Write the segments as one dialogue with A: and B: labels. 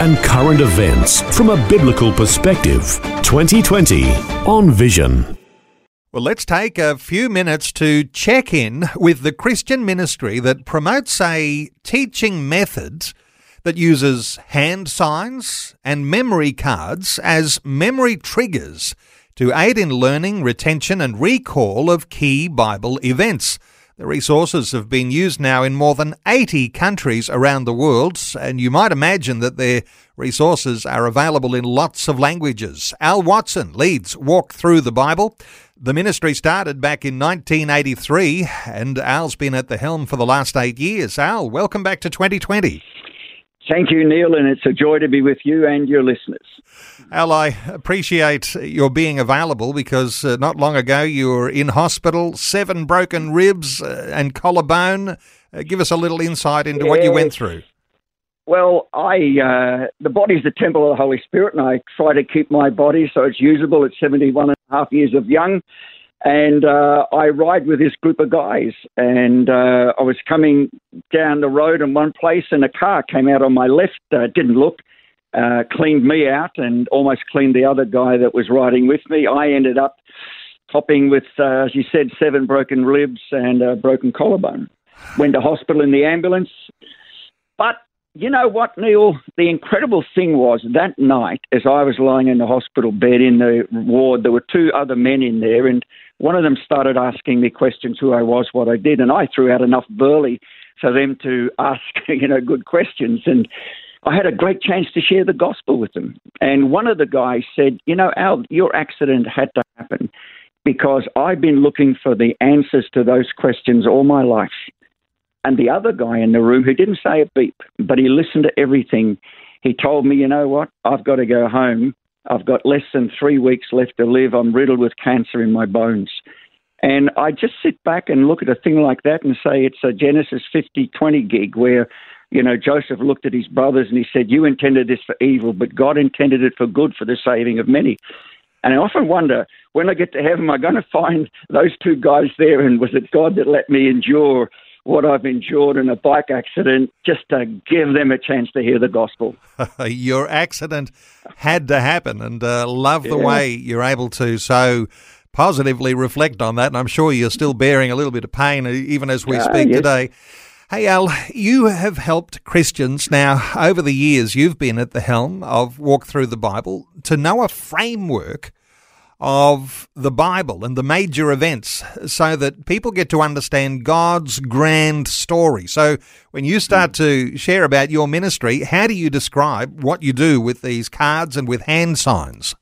A: and current events from a biblical perspective. 2020 on Vision.
B: Well, let's take a few minutes to check in with the Christian ministry that promotes a teaching method that uses hand signs and memory cards as memory triggers to aid in learning, retention, and recall of key Bible events. The resources have been used now in more than 80 countries around the world, and you might imagine that their resources are available in lots of languages. Al Watson leads Walk Thru the Bible. The ministry started back in 1983, and Al's been at the helm for the last eight years. Al, welcome back to 2020.
C: Thank you, Neil, and it's a joy to be with you and your listeners.
B: Al, I appreciate your being available because uh, not long ago you were in hospital, seven broken ribs uh, and collarbone. Uh, give us a little insight into yeah. what you went through.
C: Well, I uh, the body's the temple of the Holy Spirit, and I try to keep my body so it's usable at 71 and a half years of young and uh, I ride with this group of guys. And uh, I was coming down the road in one place, and a car came out on my left. Uh, didn't look, uh, cleaned me out, and almost cleaned the other guy that was riding with me. I ended up hopping with, uh, as you said, seven broken ribs and a broken collarbone. Went to hospital in the ambulance, but you know what, Neil? The incredible thing was that night, as I was lying in the hospital bed in the ward, there were two other men in there, and one of them started asking me questions who I was, what I did, and I threw out enough burley for them to ask, you know, good questions. And I had a great chance to share the gospel with them. And one of the guys said, You know, Al, your accident had to happen because I've been looking for the answers to those questions all my life. And the other guy in the room who didn't say a beep, but he listened to everything, he told me, you know what, I've got to go home. I've got less than three weeks left to live. I'm riddled with cancer in my bones. And I just sit back and look at a thing like that and say it's a Genesis 50 20 gig where, you know, Joseph looked at his brothers and he said, You intended this for evil, but God intended it for good for the saving of many. And I often wonder, when I get to heaven, am I going to find those two guys there? And was it God that let me endure what I've endured in a bike accident just to give them a chance to hear the gospel.
B: Your accident had to happen, and uh, love the yeah. way you're able to so positively reflect on that. And I'm sure you're still bearing a little bit of pain even as we uh, speak yes. today. Hey, Al, you have helped Christians now over the years you've been at the helm of Walk Thru the Bible to know a framework of the Bible and the major events so that people get to understand God's grand story. So, when you start hmm. to share about your ministry, how do you describe what you do with these cards and with hand signs?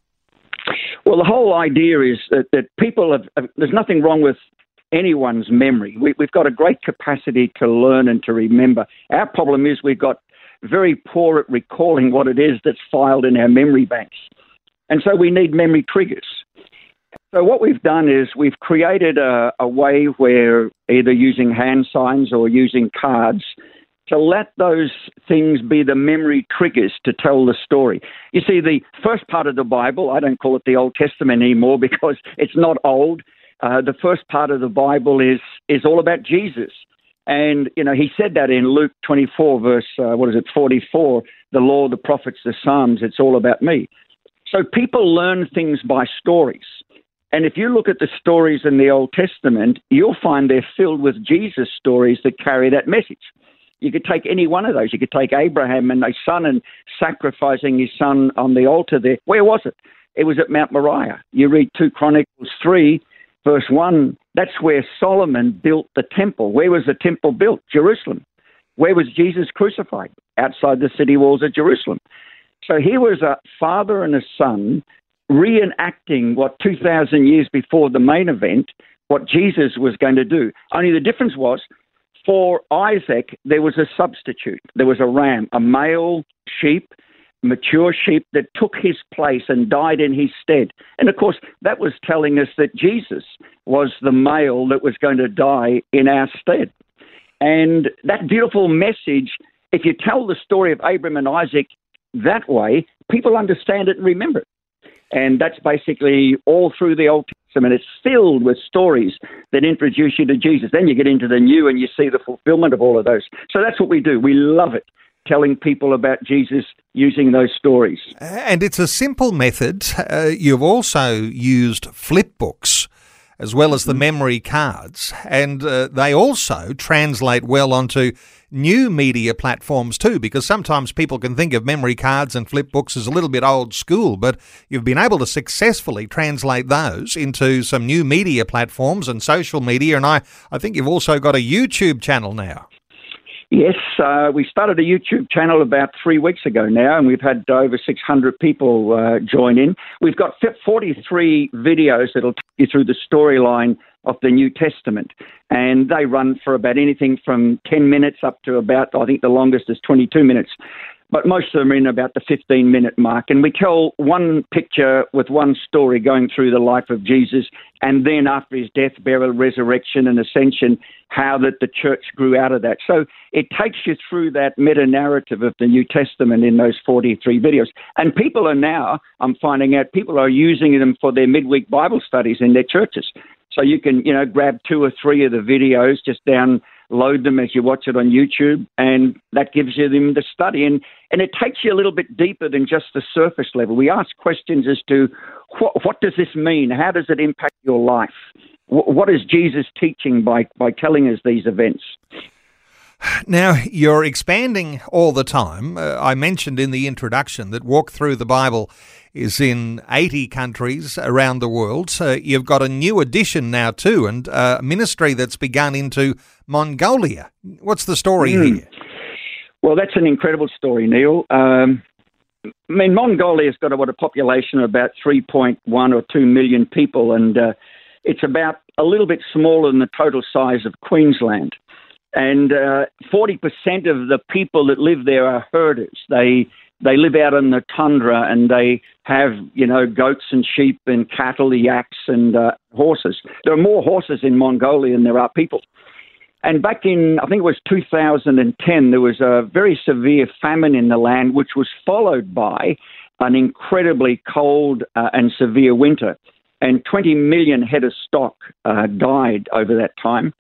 C: Well, the whole idea is that, that people have, have, there's nothing wrong with anyone's memory. We, we've got a great capacity to learn and to remember. Our problem is we've got very poor at recalling what it is that's filed in our memory banks. And so we need memory triggers. So what we've done is we've created a, a way where either using hand signs or using cards to let those things be the memory triggers to tell the story. You see, the first part of the Bible, I don't call it the Old Testament anymore because it's not old. Uh, the first part of the Bible is is all about Jesus, and you know he said that in Luke 24, verse uh, what is it, 44? The law, the prophets, the Psalms. It's all about me. So people learn things by stories. And if you look at the stories in the Old Testament, you'll find they're filled with Jesus stories that carry that message. You could take any one of those. You could take Abraham and his son and sacrificing his son on the altar there. Where was it? It was at Mount Moriah. You read 2 Chronicles 3, verse 1. That's where Solomon built the temple. Where was the temple built? Jerusalem. Where was Jesus crucified? Outside the city walls of Jerusalem. So he was a father and a son reenacting what 2,000 years before the main event, what Jesus was going to do. Only the difference was for Isaac, there was a substitute. There was a ram, a male sheep, mature sheep that took his place and died in his stead. And of course, that was telling us that Jesus was the male that was going to die in our stead. And that beautiful message, if you tell the story of Abraham and Isaac that way, people understand it and remember it. And that's basically all through the Old Testament. It's filled with stories that introduce you to Jesus. Then you get into the New and you see the fulfillment of all of those. So that's what we do. We love it telling people about Jesus using those stories.
B: And it's a simple method. Uh, you've also used flip books as well as the mm-hmm. memory cards, and uh, they also translate well onto new media platforms too, because sometimes people can think of memory cards and flip books as a little bit old school, but you've been able to successfully translate those into some new media platforms and social media, and I, I think you've also got a YouTube channel now.
C: Yes, uh, we started a YouTube channel about three weeks ago now, and we've had over 600 people uh, join in. We've got 43 videos that'll take you through the storyline of the New Testament, and they run for about anything from 10 minutes up to about, I think the longest is 22 minutes but most of them are in about the 15 minute mark. And we tell one picture with one story going through the life of Jesus, and then after his death, burial, resurrection, and ascension, how that the church grew out of that. So it takes you through that meta narrative of the New Testament in those 43 videos. And people are now, I'm finding out, people are using them for their midweek Bible studies in their churches. So you can, you know, grab two or three of the videos just down load them as you watch it on YouTube, and that gives you them the study. And, and it takes you a little bit deeper than just the surface level. We ask questions as to what, what does this mean? How does it impact your life? What, what is Jesus teaching by, by telling us these events?
B: Now, you're expanding all the time. Uh, I mentioned in the introduction that Walk Thru the Bible is in 80 countries around the world. So you've got a new edition now, too, and a ministry that's begun into Mongolia. What's the story mm. here?
C: Well, that's an incredible story, Neil. Um, I mean, Mongolia's got what a population of about 3.1 or 2 million people, and uh, it's about a little bit smaller than the total size of Queensland. And uh, 40% of the people that live there are herders. They they live out in the tundra and they have, you know, goats and sheep and cattle, yaks and uh, horses. There are more horses in Mongolia than there are people. And back in, I think it was 2010, there was a very severe famine in the land, which was followed by an incredibly cold uh, and severe winter. And 20 million head of stock uh, died over that time.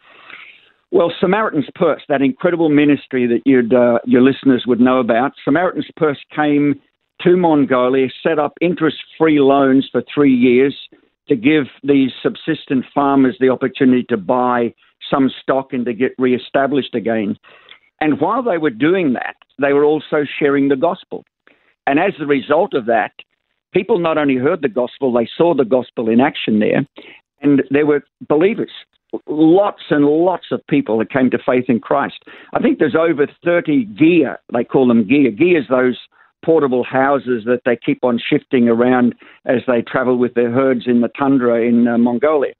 C: Well, Samaritan's Purse, that incredible ministry that you'd, uh, your listeners would know about, Samaritan's Purse came to Mongolia, set up interest free loans for three years to give these subsistent farmers the opportunity to buy some stock and to get re established again. And while they were doing that, they were also sharing the gospel. And as a result of that, people not only heard the gospel, they saw the gospel in action there, and there were believers lots and lots of people that came to faith in Christ. I think there's over 30 ger, they call them ger. Ger is those portable houses that they keep on shifting around as they travel with their herds in the tundra in uh, Mongolia.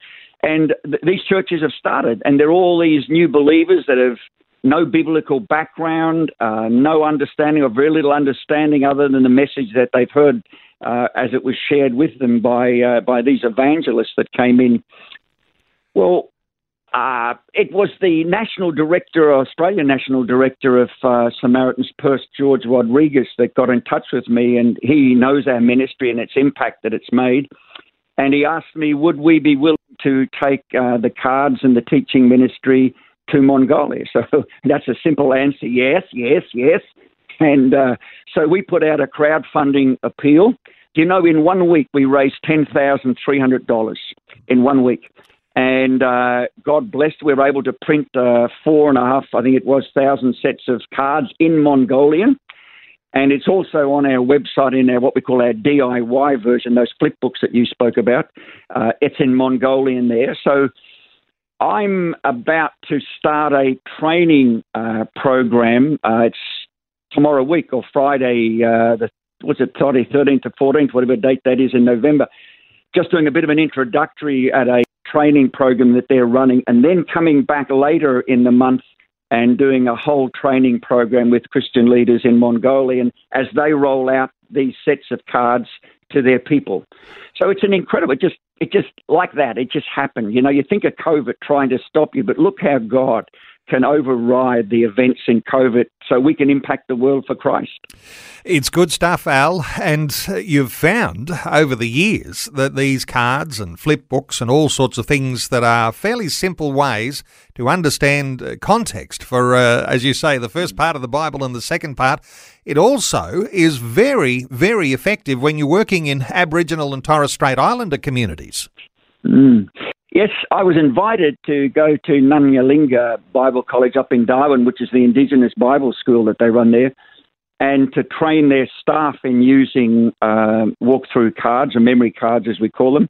C: And th- these churches have started, and they're all these new believers that have no biblical background, uh, no understanding, or very little understanding other than the message that they've heard uh, as it was shared with them by uh, by these evangelists that came in. Well, uh, it was the national director, Australian national director of uh, Samaritan's Purse, George Rodriguez, that got in touch with me, and he knows our ministry and its impact that it's made. And he asked me, would we be willing to take uh, the cards and the teaching ministry to Mongolia? So that's a simple answer yes, yes, yes. And uh, so we put out a crowdfunding appeal. You know, in one week we raised $10,300 in one week and uh, God blessed, we were able to print uh, four and a half, I think it was, thousand sets of cards in Mongolian. And it's also on our website in our what we call our DIY version, those flip books that you spoke about. Uh, it's in Mongolian there. So I'm about to start a training uh, program. Uh, it's tomorrow week or Friday, uh, the what's it, Friday 13th to 14th, whatever date that is in November. Just doing a bit of an introductory at a training program that they're running, and then coming back later in the month and doing a whole training program with Christian leaders in Mongolia and as they roll out these sets of cards to their people. So it's an incredible, just, it just like that, it just happened. You know, you think of COVID trying to stop you, but look how God can override the events in COVID so we can impact the world for Christ.
B: It's good stuff, Al. And you've found over the years that these cards and flip books and all sorts of things that are fairly simple ways to understand uh, context for, uh, as you say, the first part of the Bible and the second part. It also is very, very effective when you're working in Aboriginal and Torres Strait Islander communities.
C: Mm. Yes, I was invited to go to Nungalinga Bible College up in Darwin, which is the Indigenous Bible school that they run there, and to train their staff in using uh, walkthrough cards or memory cards, as we call them.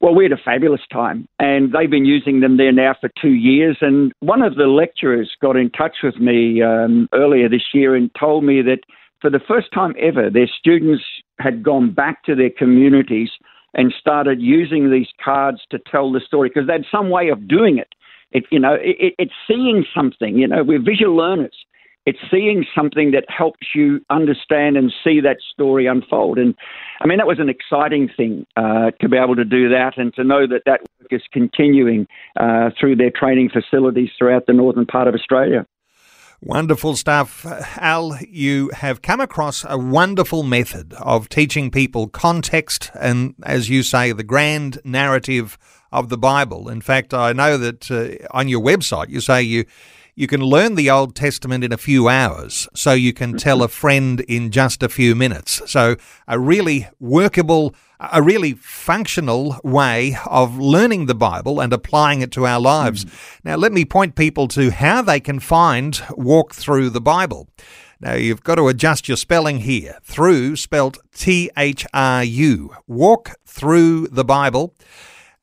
C: Well, we had a fabulous time, and they've been using them there now for two years. And one of the lecturers got in touch with me um, earlier this year and told me that for the first time ever, their students had gone back to their communities and started using these cards to tell the story because they had some way of doing it. It you know, it, it's seeing something. You know, we're visual learners. It's seeing something that helps you understand and see that story unfold. And I mean, that was an exciting thing uh, to be able to do that and to know that that work is continuing uh, through their training facilities throughout the northern part of Australia.
B: Wonderful stuff. Al, you have come across a wonderful method of teaching people context and, as you say, the grand narrative of the Bible. In fact, I know that uh, on your website you say you you can learn the Old Testament in a few hours, so you can tell a friend in just a few minutes. So, a really workable, a really functional way of learning the Bible and applying it to our lives. Mm. Now, let me point people to how they can find Walk Thru the Bible. Now, you've got to adjust your spelling here. Through, spelt T H R U. Walk Thru the Bible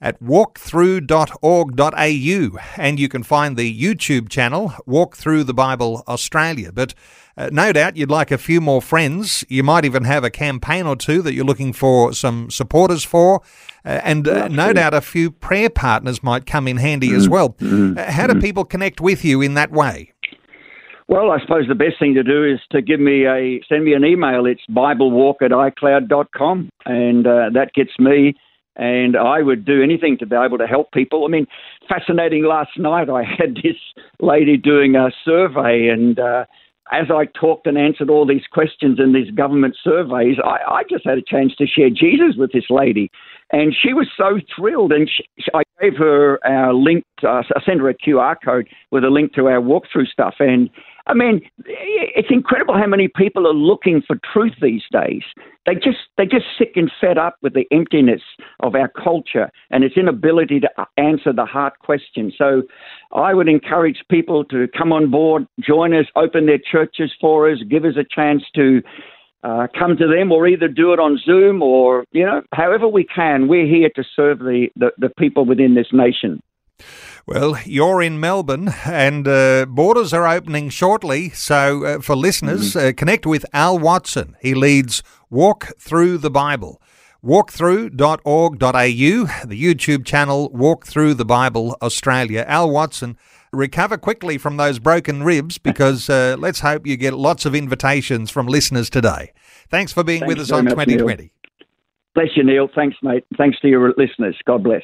B: at walkthrough.org.au, and you can find the YouTube channel Walk Thru the Bible Australia. But uh, no doubt you'd like a few more friends. You might even have a campaign or two that you're looking for some supporters for. Uh, and uh, no doubt a few prayer partners might come in handy mm-hmm. as well. Mm-hmm. Uh, how do mm-hmm. people connect with you in that way?
C: Well, I suppose the best thing to do is to give me a send me an email. It's biblewalk at icloud.com, and uh, that gets me and I would do anything to be able to help people. I mean, fascinating. Last night I had this lady doing a survey, and uh, as I talked and answered all these questions in these government surveys, I, I just had a chance to share Jesus with this lady, and she was so thrilled. And she, I gave her our link. Uh, I sent her a QR code with a link to our walkthrough stuff, and I mean, it's incredible how many people are looking for truth these days. They just they're just sick and fed up with the emptiness of our culture and its inability to answer the hard questions. So, I would encourage people to come on board, join us, open their churches for us, give us a chance to uh, come to them, or either do it on Zoom or you know, however we can. We're here to serve the, the, the people within this nation.
B: Well, you're in Melbourne and uh, borders are opening shortly. So, uh, for listeners, mm-hmm. uh, connect with Al Watson. He leads Walk Thru the Bible. Walkthrough.org.au, the YouTube channel Walk Thru the Bible Australia. Al Watson, recover quickly from those broken ribs because uh, let's hope you get lots of invitations from listeners today. Thanks for being Thanks with us on 2020.
C: Neil. Bless you, Neil. Thanks, mate. Thanks to your listeners. God bless.